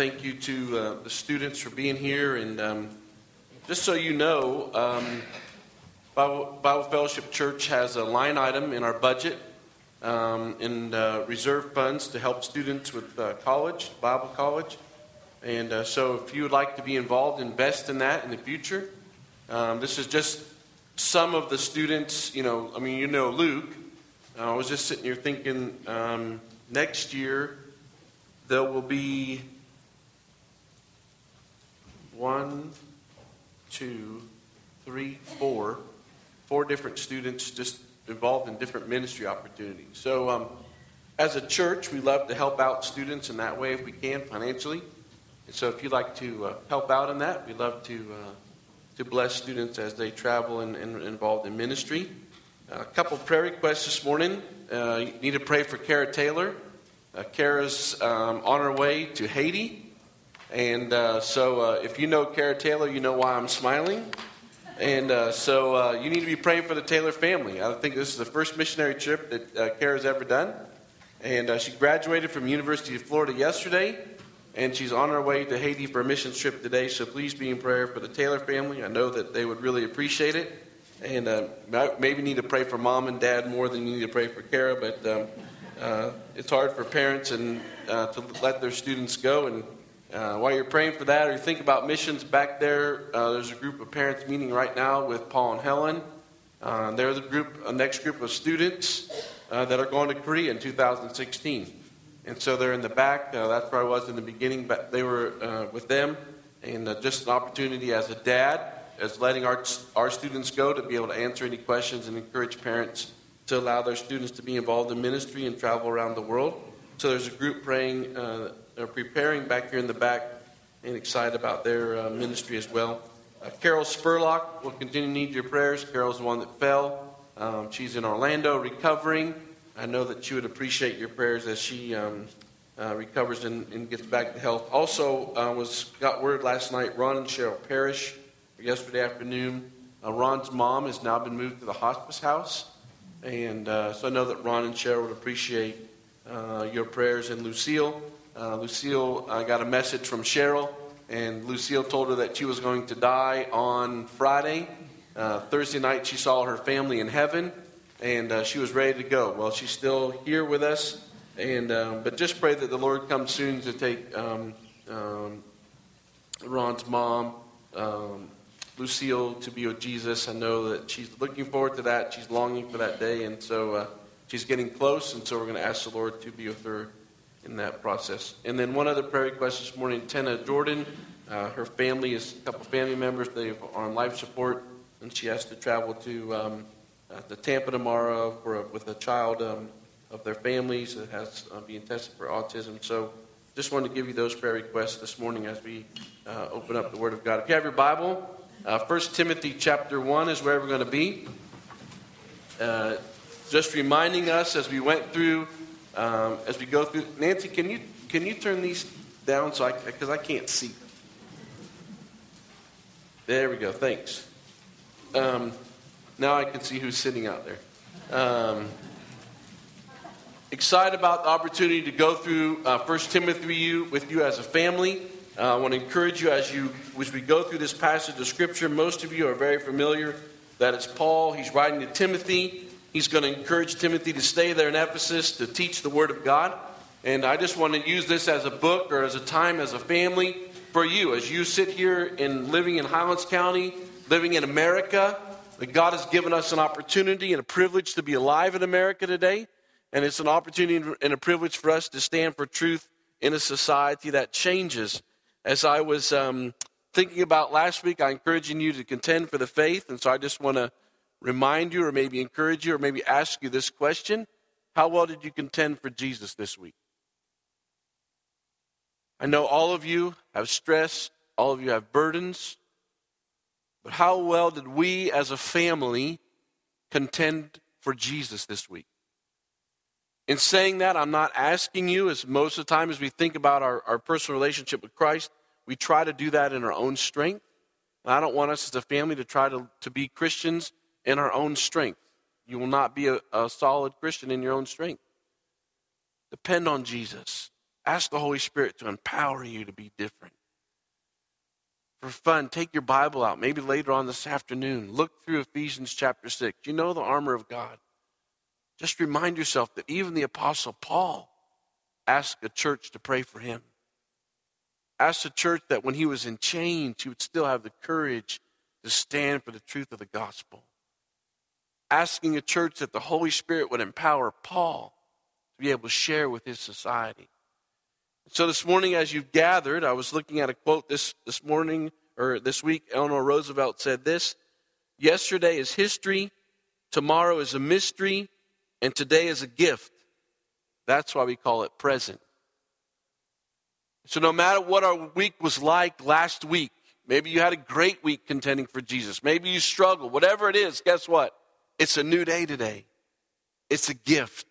thank you to uh, the students for being here. And um, just so you know, um, Bible, Bible, Fellowship Church has a line item in our budget um, in uh, reserve funds to help students with uh, college, Bible college. And uh, so, if you would like to be involved, invest in that in the future. Um, this is just some of the students. You know, I mean, you know, Luke. I was just sitting here thinking um, next year there will be one, two, three, four, four different students just involved in different ministry opportunities. So, um, as a church, we love to help out students in that way if we can financially. And so, if you'd like to uh, help out in that, we love to uh, to bless students as they travel and, and involved in ministry. A couple prayer requests this morning. Uh, need to pray for Kara Taylor. Uh, Kara's um, on her way to Haiti. And uh, so, uh, if you know Kara Taylor, you know why I'm smiling. And uh, so, uh, you need to be praying for the Taylor family. I think this is the first missionary trip that uh, Kara's ever done. And uh, she graduated from University of Florida yesterday, and she's on her way to Haiti for a mission trip today. So, please be in prayer for the Taylor family. I know that they would really appreciate it. And maybe need to pray for mom and dad more than you need to pray for Kara, but um, it's hard for parents and to let their students go and uh, while you're praying for that or you think about missions back there, uh, there's a group of parents meeting right now with Paul and Helen. Uh, they're the group, a next group of students uh, that are going to Korea in 2016. And so they're in the back. Uh, that's where I was in the beginning, but they were uh, with them. And just an opportunity as a dad, as letting our, our students go to be able to answer any questions and encourage parents to allow their students to be involved in ministry and travel around the world. So there's a group praying they're preparing back here in the back and excited about their uh, ministry as well. Uh, Carol Spurlock will continue to need your prayers. Carol's the one that fell. Um, she's in Orlando recovering. I know that she would appreciate your prayers as she um, uh, recovers and, and, gets back to health. Also, uh, was got word last night. Ron and Cheryl Parrish yesterday afternoon. Uh, Ron's mom has now been moved to the hospice house, and uh, so I know that Ron and Cheryl would appreciate your prayers. And Lucille uh, Lucille uh, got a message from Cheryl, and Lucille told her that she was going to die on Friday. Uh, Thursday night, she saw her family in heaven, and uh, she was ready to go. Well, she's still here with us, and um, but just pray that the Lord comes soon to take um, um, Ron's mom, um, Lucille, to be with Jesus. I know that she's looking forward to that. She's longing for that day, and so uh, she's getting close, and so we're going to ask the Lord to be with her in that process. And then one other prayer request this morning, Tenna Jordan. Uh, her family is a couple family members. They are on life support, and she has to travel to um, uh, Tampa tomorrow for a, with a child um, of their families that has uh, being tested for autism. So, just wanted to give you those prayer requests this morning as we uh, open up the Word of God. If you have your Bible, uh, First Timothy chapter one is where we're going to be. Uh, just reminding us as we went through um, as we go through. Nancy, can you can you turn these down so I because I can't see. There we go. Thanks. Um, now I can see who's sitting out there. Um, excited about the opportunity to go through uh, First Timothy with you, with you as a family. Uh, I want to encourage you as you as we go through this passage of Scripture. Most of you are very familiar that it's Paul. He's writing to Timothy. He's going to encourage Timothy to stay there in Ephesus to teach the Word of God. And I just want to use this as a book or as a time as a family for you as you sit here in living in Highlands County, living in America. That God has given us an opportunity and a privilege to be alive in America today. And it's an opportunity and a privilege for us to stand for truth in a society that changes. As I was um, thinking about last week, I encouraging you to contend for the faith. And so I just want to remind you or maybe encourage you or maybe ask you this question How well did you contend for Jesus this week? I know all of you have stress, all of you have burdens, but how well did we as a family contend for Jesus this week? In saying that, I'm not asking you, as most of the time as we think about our, our personal relationship with Christ, we try to do that in our own strength. And I don't want us as a family to try to, to be Christians in our own strength. You will not be a, a solid Christian in your own strength. Depend on Jesus. ask the Holy Spirit to empower you to be different. For fun, take your Bible out, maybe later on this afternoon. Look through Ephesians chapter 6. You know the armor of God. Just remind yourself that even the Apostle Paul asked a church to pray for him. Asked a church that when he was in chains, he would still have the courage to stand for the truth of the gospel. Asking a church that the Holy Spirit would empower Paul to be able to share with his society. So this morning, as you've gathered, I was looking at a quote this, this morning or this week. Eleanor Roosevelt said this Yesterday is history, tomorrow is a mystery, and today is a gift. That's why we call it present. So, no matter what our week was like last week, maybe you had a great week contending for Jesus, maybe you struggled, whatever it is, guess what? It's a new day today. It's a gift,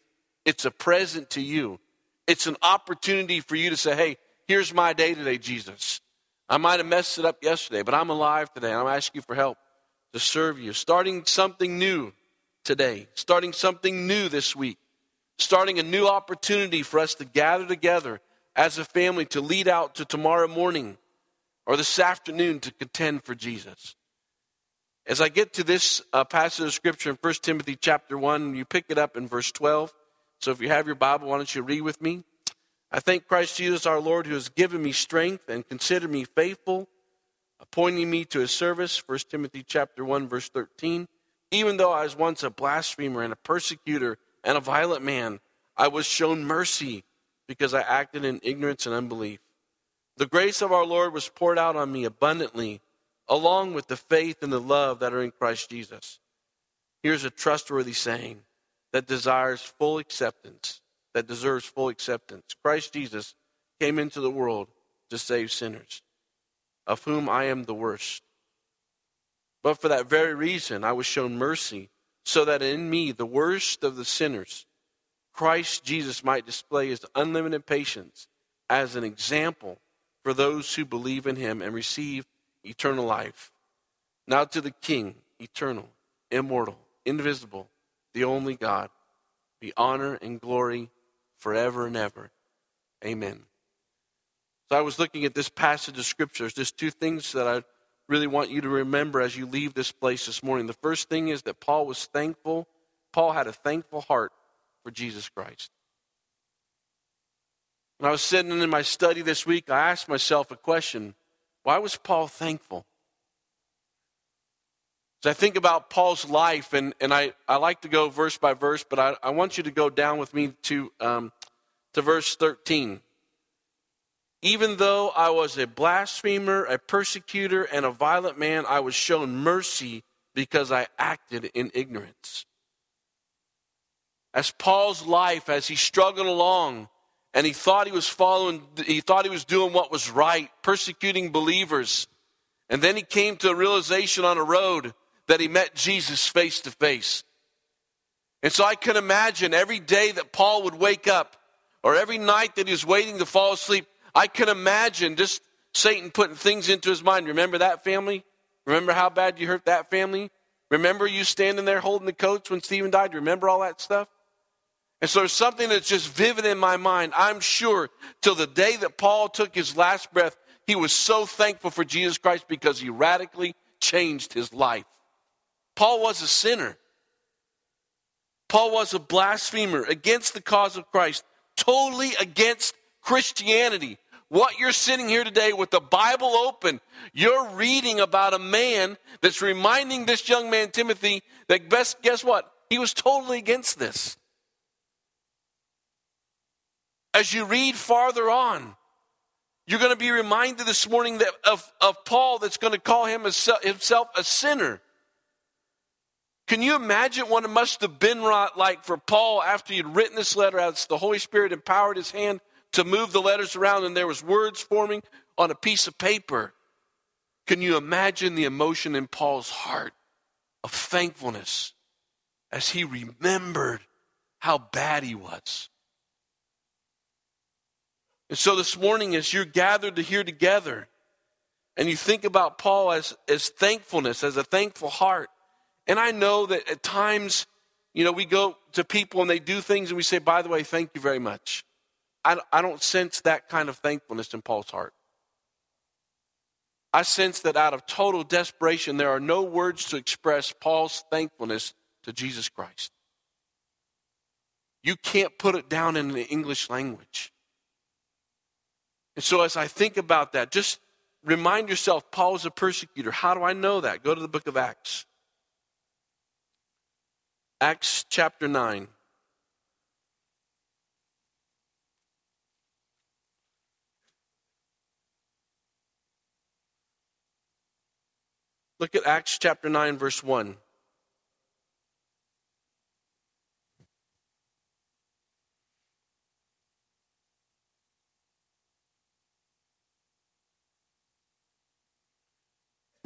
it's a present to you. It's an opportunity for you to say, hey, here's my day today, Jesus. I might have messed it up yesterday, but I'm alive today, and I'm asking you for help to serve you. Starting something new today, starting something new this week, starting a new opportunity for us to gather together as a family to lead out to tomorrow morning or this afternoon to contend for Jesus. As I get to this uh, passage of scripture in 1 Timothy chapter 1, you pick it up in verse 12. So if you have your Bible, why don't you read with me? I thank Christ Jesus our Lord who has given me strength and considered me faithful, appointing me to his service. 1 Timothy chapter 1, verse 13. Even though I was once a blasphemer and a persecutor and a violent man, I was shown mercy because I acted in ignorance and unbelief. The grace of our Lord was poured out on me abundantly, along with the faith and the love that are in Christ Jesus. Here's a trustworthy saying that desires full acceptance, that deserves full acceptance. Christ Jesus came into the world to save sinners, of whom I am the worst. But for that very reason, I was shown mercy, so that in me, the worst of the sinners, Christ Jesus might display his unlimited patience as an example for those who believe in him and receive eternal life. Now to the King, eternal, immortal, invisible, the only God, be honor and glory forever and ever. Amen. So I was looking at this passage of scriptures. There's two things that I really want you to remember as you leave this place this morning. The first thing is that Paul was thankful. Paul had a thankful heart for Jesus Christ. When I was sitting in my study this week, I asked myself a question why was Paul thankful? As I think about Paul's life, and, and I, I like to go verse by verse, but I, I want you to go down with me to, um, to verse 13. Even though I was a blasphemer, a persecutor, and a violent man, I was shown mercy because I acted in ignorance. As Paul's life, as he struggled along, and he thought he was following, he thought he was doing what was right, persecuting believers. And then he came to a realization on a road that he met Jesus face to face. And so I can imagine every day that Paul would wake up, or every night that he was waiting to fall asleep, I can imagine just Satan putting things into his mind. Remember that family? Remember how bad you hurt that family? Remember you standing there holding the coats when Stephen died? Remember all that stuff? And so there's something that's just vivid in my mind. I'm sure till the day that Paul took his last breath, he was so thankful for Jesus Christ because he radically changed his life. Paul was a sinner. Paul was a blasphemer against the cause of Christ, totally against Christianity. What you're sitting here today with the Bible open, you're reading about a man that's reminding this young man, Timothy, that best, guess what? He was totally against this. As you read farther on, you're going to be reminded this morning that of, of Paul that's going to call him himself a sinner. Can you imagine what it must have been like for Paul after he'd written this letter as the Holy Spirit empowered his hand to move the letters around and there was words forming on a piece of paper? Can you imagine the emotion in Paul's heart of thankfulness as he remembered how bad he was? And so this morning, as you're gathered to hear together, and you think about Paul as, as thankfulness, as a thankful heart. And I know that at times, you know, we go to people and they do things and we say, by the way, thank you very much. I, I don't sense that kind of thankfulness in Paul's heart. I sense that out of total desperation, there are no words to express Paul's thankfulness to Jesus Christ. You can't put it down in the English language. And so, as I think about that, just remind yourself Paul is a persecutor. How do I know that? Go to the book of Acts. Acts chapter 9. Look at Acts chapter 9, verse 1.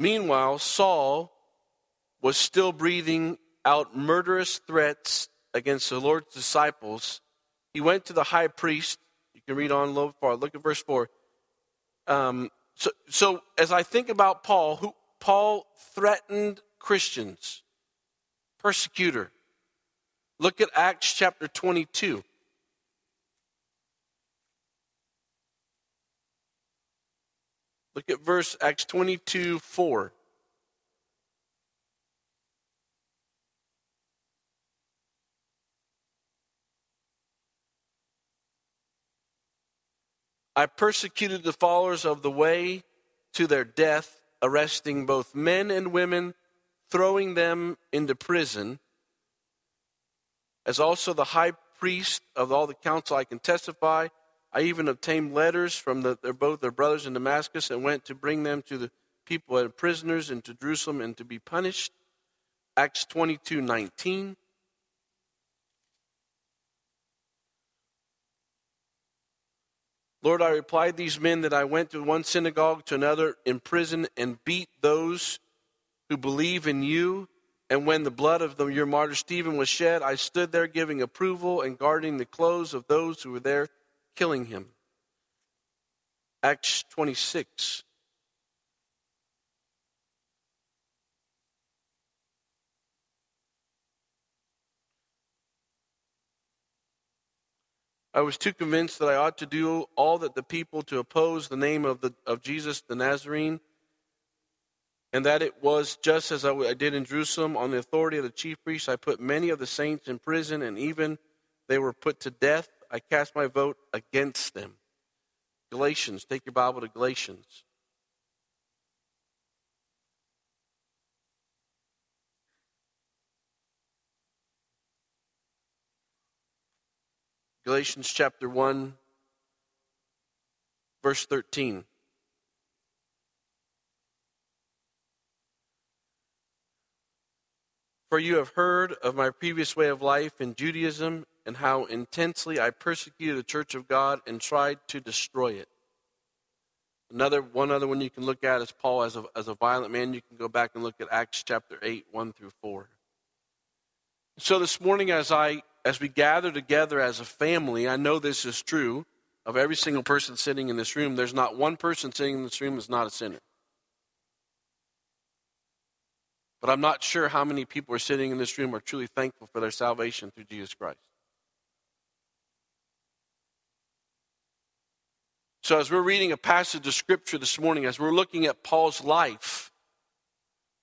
Meanwhile, Saul was still breathing out murderous threats against the Lord's disciples. He went to the high priest. You can read on a little far. Look at verse 4. Um, so, so, as I think about Paul, who Paul threatened Christians, persecutor. Look at Acts chapter 22. Look at verse Acts 22 4. I persecuted the followers of the way to their death, arresting both men and women, throwing them into prison. As also the high priest of all the council, I can testify I even obtained letters from the, their, both their brothers in Damascus and went to bring them to the people as prisoners into Jerusalem and to be punished. Acts 22 19. Lord, I replied these men that I went to one synagogue to another in prison and beat those who believe in you. And when the blood of the, your martyr Stephen was shed, I stood there giving approval and guarding the clothes of those who were there killing him. Acts 26. I was too convinced that I ought to do all that the people to oppose the name of, the, of Jesus the Nazarene, and that it was just as I, I did in Jerusalem on the authority of the chief priests. I put many of the saints in prison, and even they were put to death. I cast my vote against them. Galatians, take your Bible to Galatians. Galatians chapter 1, verse 13. For you have heard of my previous way of life in Judaism and how intensely I persecuted the church of God and tried to destroy it. Another one other one you can look at is Paul as a, as a violent man. You can go back and look at Acts chapter 8, 1 through 4. So this morning as I as we gather together as a family, I know this is true of every single person sitting in this room. There's not one person sitting in this room that's not a sinner. But I'm not sure how many people are sitting in this room are truly thankful for their salvation through Jesus Christ. So, as we're reading a passage of Scripture this morning, as we're looking at Paul's life,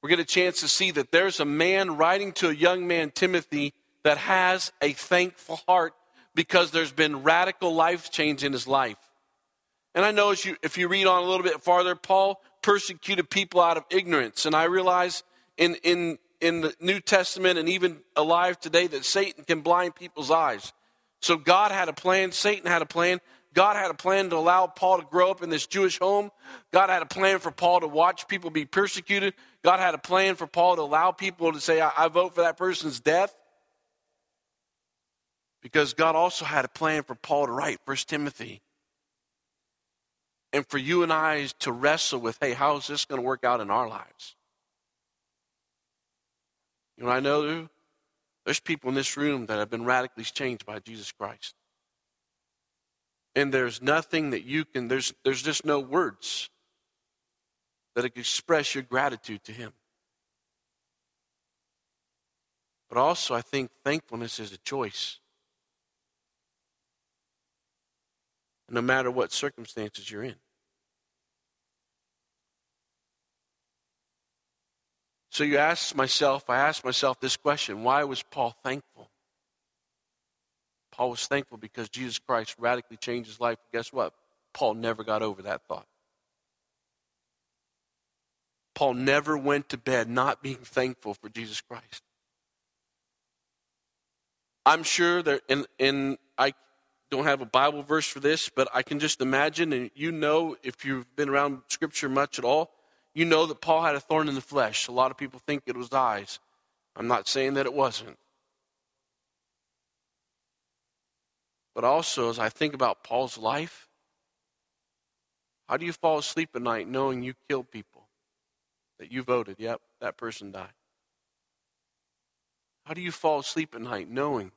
we get a chance to see that there's a man writing to a young man, Timothy, that has a thankful heart because there's been radical life change in his life. And I know you, if you read on a little bit farther, Paul persecuted people out of ignorance. And I realize in, in, in the New Testament and even alive today that Satan can blind people's eyes. So God had a plan, Satan had a plan. God had a plan to allow Paul to grow up in this Jewish home. God had a plan for Paul to watch people be persecuted. God had a plan for Paul to allow people to say, I, I vote for that person's death. Because God also had a plan for Paul to write First Timothy. And for you and I to wrestle with, hey, how is this going to work out in our lives? You know, I know there's people in this room that have been radically changed by Jesus Christ. And there's nothing that you can, there's, there's just no words that express your gratitude to Him. But also, I think thankfulness is a choice. no matter what circumstances you're in. So you ask myself, I ask myself this question why was Paul thankful? Paul was thankful because Jesus Christ radically changed his life. Guess what? Paul never got over that thought. Paul never went to bed not being thankful for Jesus Christ. I'm sure that, and, in I don't have a Bible verse for this, but I can just imagine, and you know, if you've been around Scripture much at all, you know that Paul had a thorn in the flesh. A lot of people think it was eyes. I'm not saying that it wasn't. But also, as I think about Paul's life, how do you fall asleep at night knowing you killed people? That you voted, yep, that person died. How do you fall asleep at night knowing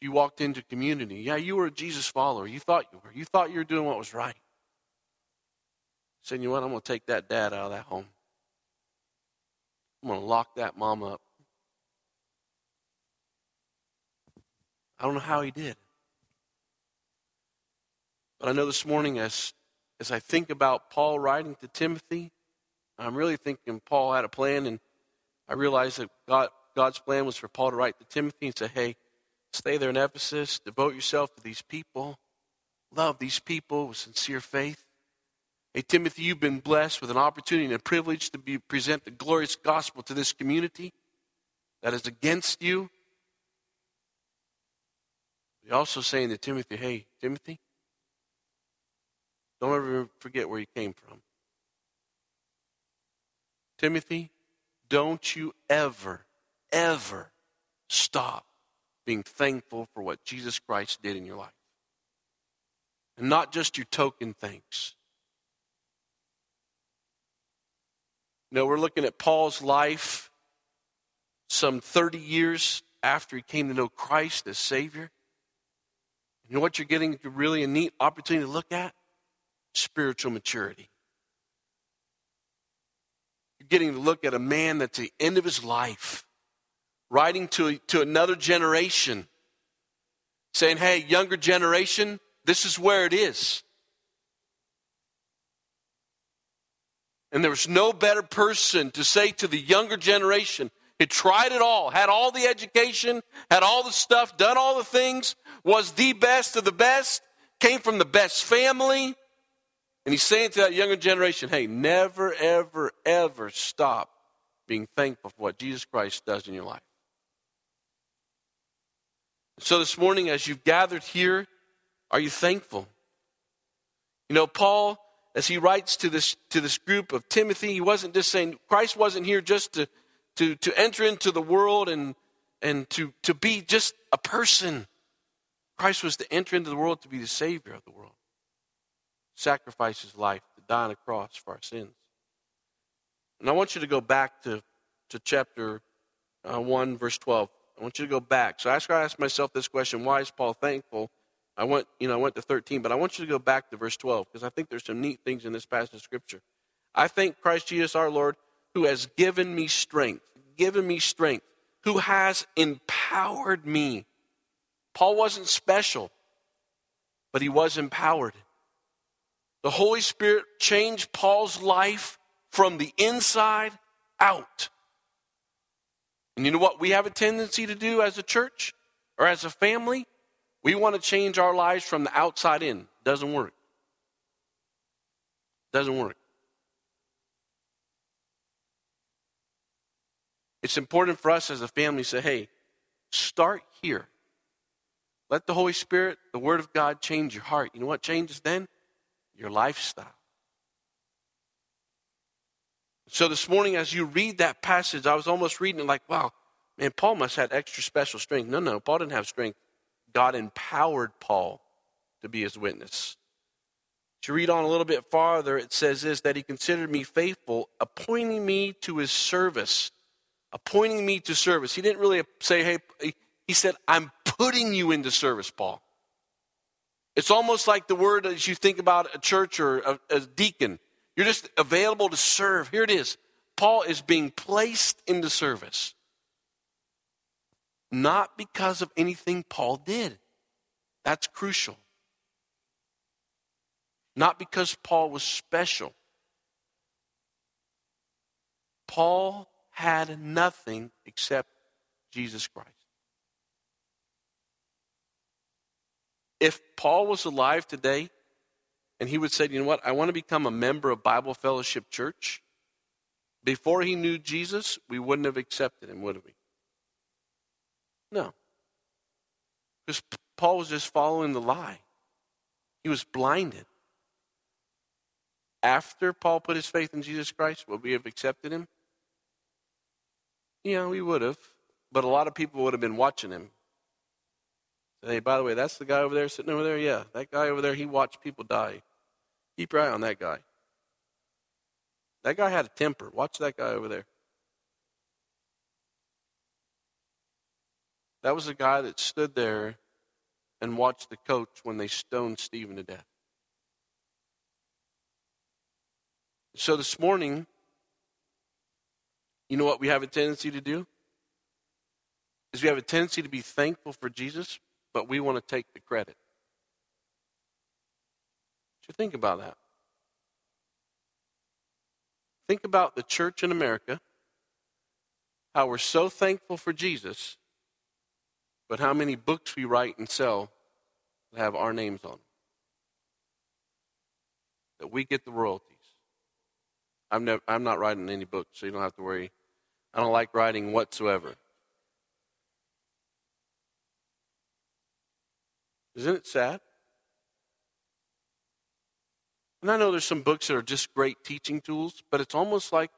you walked into community? Yeah, you were a Jesus follower. You thought you were. You thought you were doing what was right. Saying, you know what? I'm going to take that dad out of that home. I'm going to lock that mom up. I don't know how he did. But I know this morning, as, as I think about Paul writing to Timothy, I'm really thinking Paul had a plan, and I realized that God, God's plan was for Paul to write to Timothy and say, hey, stay there in Ephesus, devote yourself to these people, love these people with sincere faith. Hey, Timothy, you've been blessed with an opportunity and a privilege to be, present the glorious gospel to this community that is against you. He's also saying to Timothy, hey, Timothy, don't ever forget where you came from. Timothy, don't you ever, ever stop being thankful for what Jesus Christ did in your life. And not just your token thanks. Know, we're looking at Paul's life some 30 years after he came to know Christ as Savior. You know what you're getting really a neat opportunity to look at? spiritual maturity. You're getting to look at a man that's at the end of his life, writing to, to another generation, saying, hey, younger generation, this is where it is. And there was no better person to say to the younger generation, had tried it all, had all the education, had all the stuff, done all the things, was the best of the best, came from the best family, and he's saying to that younger generation, hey, never, ever, ever stop being thankful for what Jesus Christ does in your life. So this morning, as you've gathered here, are you thankful? You know, Paul, as he writes to this, to this group of Timothy, he wasn't just saying, Christ wasn't here just to, to, to enter into the world and, and to, to be just a person. Christ was to enter into the world to be the Savior of the world sacrifice his life to die on a cross for our sins. And I want you to go back to, to chapter uh, 1, verse 12. I want you to go back. So I ask, I ask myself this question why is Paul thankful? I went, you know, I went to 13, but I want you to go back to verse 12 because I think there's some neat things in this passage of Scripture. I thank Christ Jesus our Lord who has given me strength, given me strength, who has empowered me. Paul wasn't special, but he was empowered. The Holy Spirit changed Paul's life from the inside out. And you know what we have a tendency to do as a church or as a family? We want to change our lives from the outside in. Doesn't work. Doesn't work. It's important for us as a family to say, hey, start here. Let the Holy Spirit, the Word of God, change your heart. You know what changes then? your lifestyle. So this morning, as you read that passage, I was almost reading it like, wow, man, Paul must have had extra special strength. No, no, Paul didn't have strength. God empowered Paul to be his witness. To read on a little bit farther, it says this that he considered me faithful, appointing me to his service. Appointing me to service. He didn't really say, hey, he said, I'm putting you into service, Paul. It's almost like the word as you think about a church or a, a deacon. You're just available to serve. Here it is. Paul is being placed into service. Not because of anything Paul did. That's crucial. Not because Paul was special. Paul had nothing except Jesus Christ. If Paul was alive today and he would say, you know what, I want to become a member of Bible Fellowship Church, before he knew Jesus, we wouldn't have accepted him, would we? No. Because Paul was just following the lie, he was blinded. After Paul put his faith in Jesus Christ, would we have accepted him? Yeah, we would have. But a lot of people would have been watching him. Hey, by the way, that's the guy over there sitting over there? Yeah, that guy over there, he watched people die. Keep your eye on that guy. That guy had a temper. Watch that guy over there. That was the guy that stood there and watched the coach when they stoned Stephen to death. So this morning, you know what we have a tendency to do? Is we have a tendency to be thankful for Jesus, but we want to take the credit. So think about that. Think about the church in America, how we're so thankful for Jesus, but how many books we write and sell that have our names on them. That we get the royalties. I'm, never, I'm not writing any books, so you don't have to worry. I don't like writing whatsoever. Isn't it sad? And I know there's some books that are just great teaching tools, but it's almost like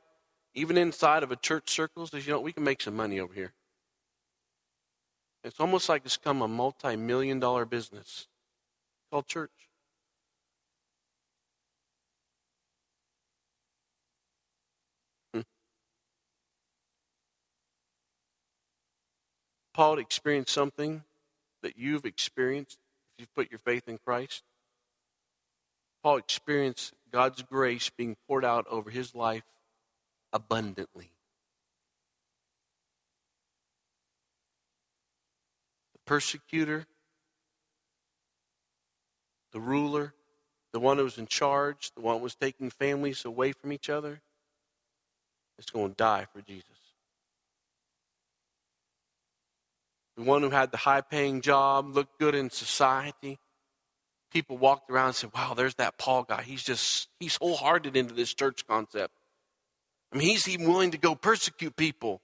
even inside of a church circles, you know, we can make some money over here. It's almost like it's become a multi million dollar business called church. Hmm. Paul experienced something that you've experienced if you've put your faith in Christ. Paul experienced God's grace being poured out over his life abundantly. Persecutor, the ruler, the one who was in charge, the one who was taking families away from each other, is going to die for Jesus. The one who had the high paying job, looked good in society, people walked around and said, wow, there's that Paul guy. He's just, he's wholehearted into this church concept. I mean, he's even willing to go persecute people.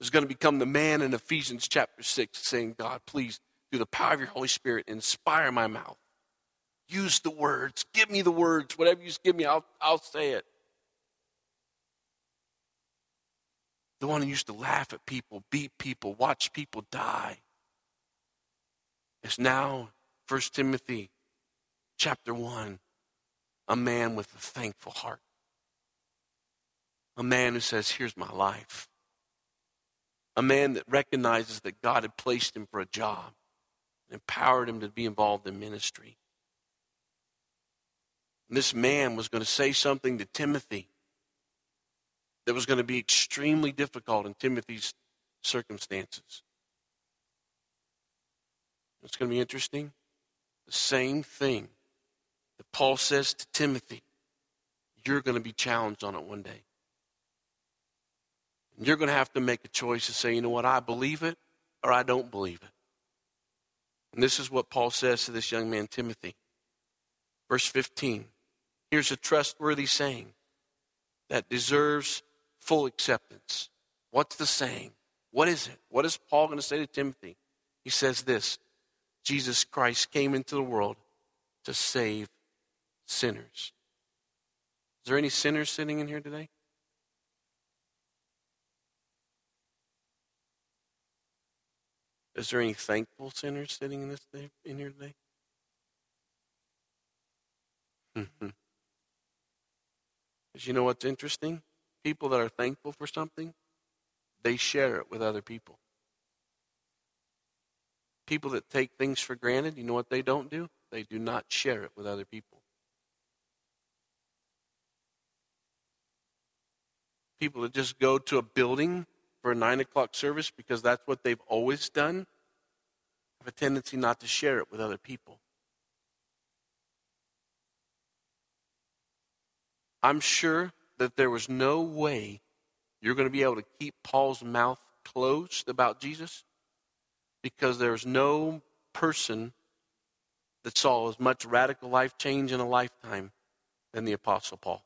Is going to become the man in Ephesians chapter 6 saying, God, please, through the power of your Holy Spirit, inspire my mouth. Use the words. Give me the words. Whatever you give me, I'll, I'll say it. The one who used to laugh at people, beat people, watch people die, is now 1 Timothy chapter 1 a man with a thankful heart. A man who says, Here's my life. A man that recognizes that God had placed him for a job, and empowered him to be involved in ministry. And this man was going to say something to Timothy that was going to be extremely difficult in Timothy's circumstances. It's going to be interesting the same thing that Paul says to Timothy. You're going to be challenged on it one day. You're going to have to make a choice to say, you know what, I believe it or I don't believe it. And this is what Paul says to this young man, Timothy. Verse 15. Here's a trustworthy saying that deserves full acceptance. What's the saying? What is it? What is Paul going to say to Timothy? He says this Jesus Christ came into the world to save sinners. Is there any sinners sitting in here today? Is there any thankful sinners sitting in this day, in here today? Mm-hmm. Because you know what's interesting? People that are thankful for something, they share it with other people. People that take things for granted, you know what they don't do? They do not share it with other people. People that just go to a building for a nine o'clock service because that's what they've always done, have a tendency not to share it with other people. I'm sure that there was no way you're going to be able to keep Paul's mouth closed about Jesus because there's no person that saw as much radical life change in a lifetime than the Apostle Paul.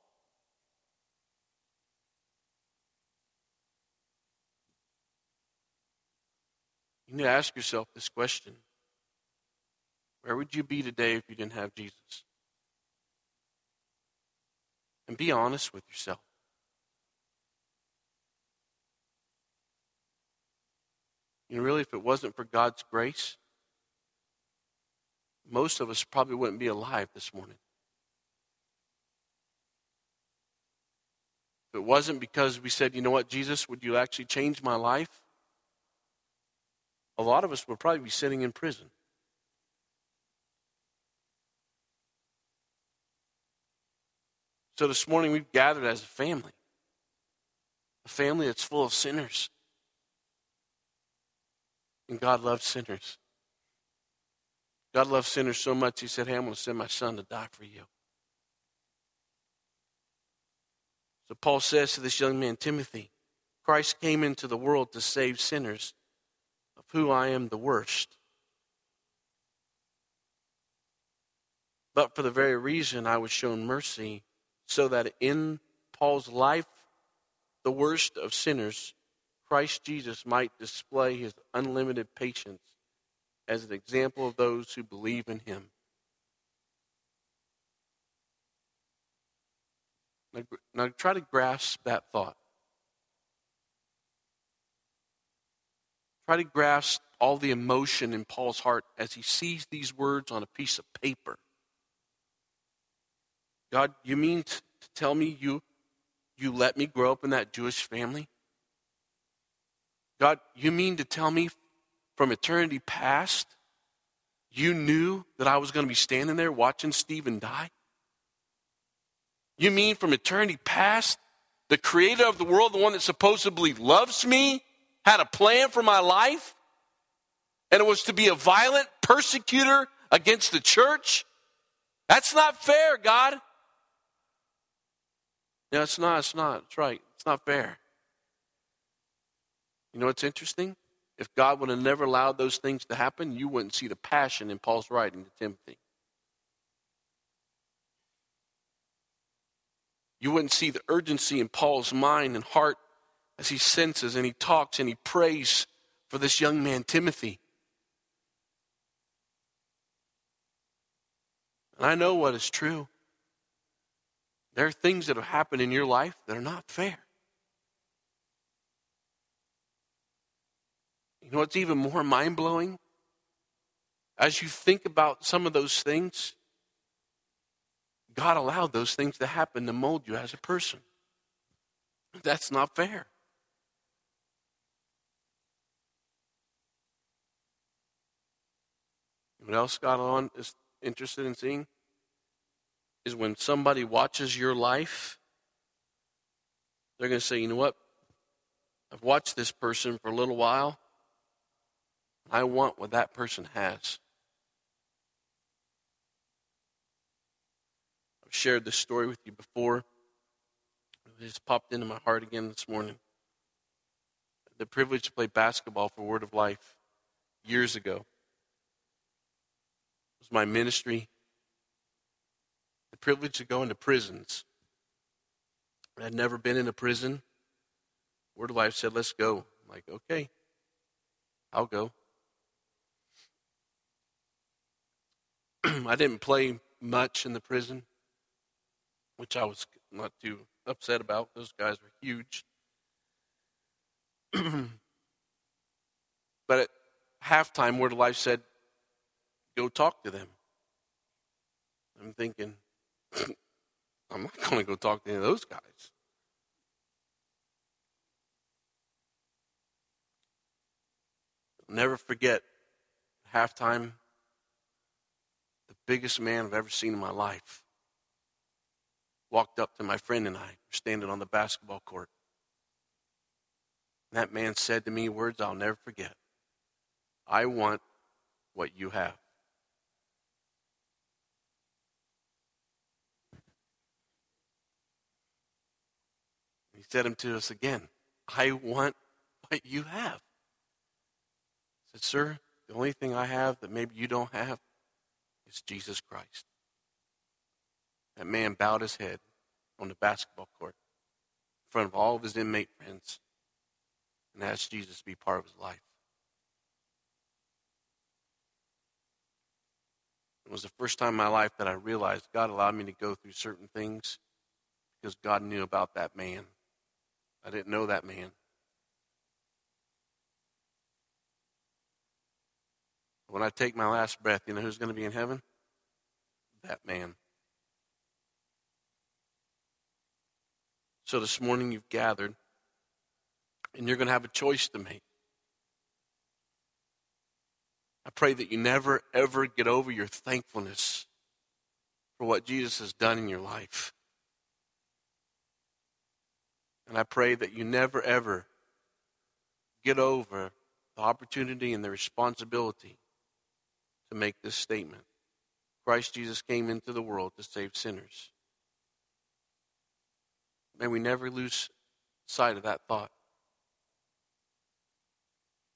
You need to ask yourself this question Where would you be today if you didn't have Jesus? And be honest with yourself. And really, if it wasn't for God's grace, most of us probably wouldn't be alive this morning. If it wasn't because we said, you know what, Jesus, would you actually change my life? A lot of us would probably be sitting in prison. So this morning we've gathered as a family, a family that's full of sinners. And God loves sinners. God loves sinners so much, He said, Hey, I'm going to send my son to die for you. So Paul says to this young man, Timothy, Christ came into the world to save sinners, who I am the worst. But for the very reason I was shown mercy, so that in Paul's life, the worst of sinners, Christ Jesus might display his unlimited patience as an example of those who believe in him. Now, try to grasp that thought. Try to grasp all the emotion in Paul's heart as he sees these words on a piece of paper. God, you mean to tell me you you let me grow up in that Jewish family? God, you mean to tell me from eternity past you knew that I was going to be standing there watching Stephen die? You mean from eternity past, the creator of the world, the one that supposedly loves me, had a plan for my life? And it was to be a violent persecutor against the church? That's not fair, God. No, it's not. It's not. It's right. It's not fair. You know what's interesting? If God would have never allowed those things to happen, you wouldn't see the passion in Paul's writing to Timothy. You wouldn't see the urgency in Paul's mind and heart as he senses and he talks and he prays for this young man, Timothy. And I know what is true. There are things that have happened in your life that are not fair. You know what's even more mind blowing? As you think about some of those things, God allowed those things to happen to mold you as a person. That's not fair. What else God on is interested in seeing is when somebody watches your life, they're going to say, you know what? I've watched this person for a little while. I want what that person has. I've shared this story with you before. It just popped into my heart again this morning. The privilege to play basketball for Word of Life years ago was my ministry. The privilege to go into prisons. I'd never been in a prison. Word of Life said, let's go. I'm like, okay, I'll go. I didn't play much in the prison which I was not too upset about. Those guys were huge. but at halftime, Word of Life said, Go talk to them. I'm thinking, I'm not going to go talk to any of those guys. I'll never forget halftime, the biggest man I've ever seen in my life walked up to my friend and I, standing on the basketball court. And that man said to me words I'll never forget I want what you have. Said him to us again, I want what you have. Said, Sir, the only thing I have that maybe you don't have is Jesus Christ. That man bowed his head on the basketball court in front of all of his inmate friends and asked Jesus to be part of his life. It was the first time in my life that I realized God allowed me to go through certain things because God knew about that man. I didn't know that man. When I take my last breath, you know who's going to be in heaven? That man. So this morning you've gathered, and you're going to have a choice to make. I pray that you never, ever get over your thankfulness for what Jesus has done in your life. And I pray that you never, ever get over the opportunity and the responsibility to make this statement Christ Jesus came into the world to save sinners. May we never lose sight of that thought.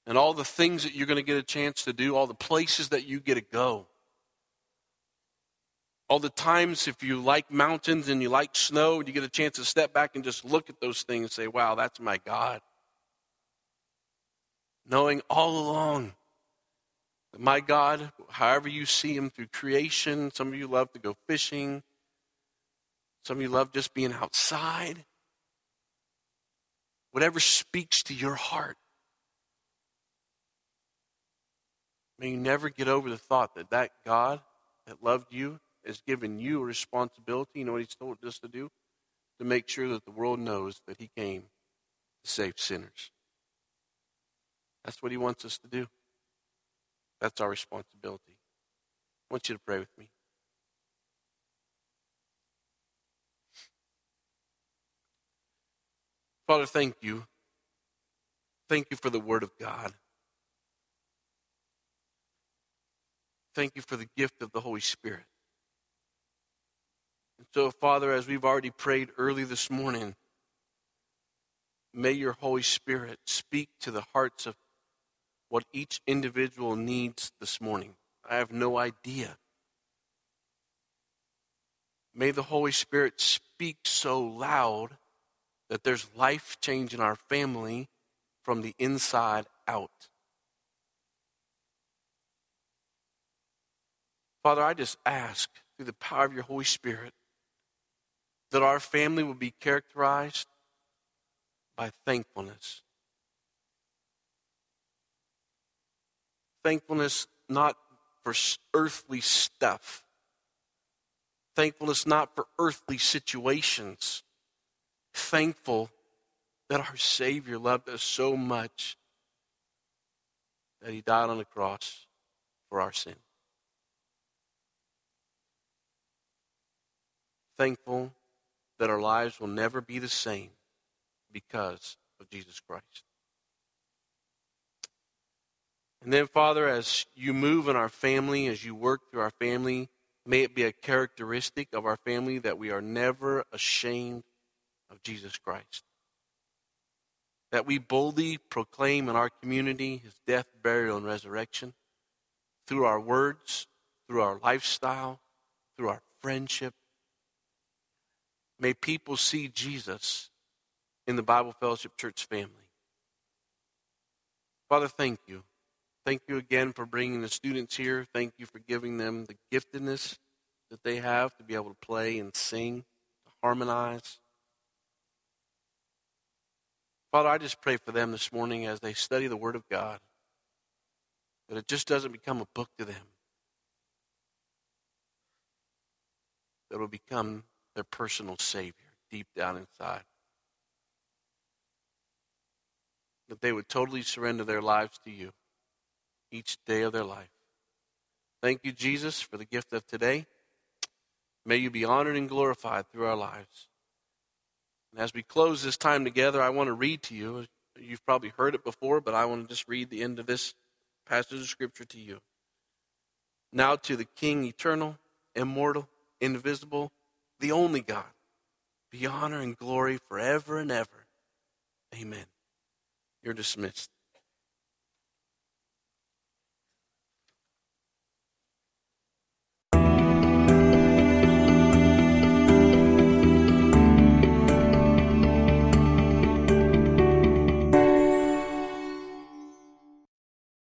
And all the things that you're going to get a chance to do, all the places that you get to go. All the times, if you like mountains and you like snow, and you get a chance to step back and just look at those things and say, wow, that's my God. Knowing all along that my God, however you see him through creation, some of you love to go fishing, some of you love just being outside. Whatever speaks to your heart. May you never get over the thought that that God that loved you has given you a responsibility. You know what He's told us to do? To make sure that the world knows that He came to save sinners. That's what He wants us to do. That's our responsibility. I want you to pray with me. Father, thank you. Thank you for the Word of God. Thank you for the gift of the Holy Spirit. And so, Father, as we've already prayed early this morning, may your Holy Spirit speak to the hearts of what each individual needs this morning. I have no idea. May the Holy Spirit speak so loud that there's life change in our family from the inside out. Father, I just ask through the power of your Holy Spirit that our family will be characterized by thankfulness. Thankfulness not for earthly stuff, thankfulness not for earthly situations thankful that our Savior loved us so much that He died on the cross for our sin. Thankful that our lives will never be the same because of Jesus Christ. And then, Father, as you move in our family, as you work through our family, may it be a characteristic of our family that we are never ashamed of Jesus Christ. That we boldly proclaim in our community his death, burial, and resurrection through our words, through our lifestyle, through our friendship. May people see Jesus in the Bible Fellowship Church family. Father, thank you. Thank you again for bringing the students here. Thank you for giving them the giftedness that they have to be able to play and sing, to harmonize. Father, I just pray for them this morning as they study the Word of God, that it just doesn't become a book to them, that it will become their personal Savior deep down inside. That they would totally surrender their lives to you each day of their life. Thank you, Jesus, for the gift of today. May you be honored and glorified through our lives. And as we close this time together, I want to read to you. You've probably heard it before, but I want to just read the end of this passage of Scripture to you. Now to the King, eternal, immortal, invisible, the only God, be honor and glory forever and ever. Amen. You're dismissed.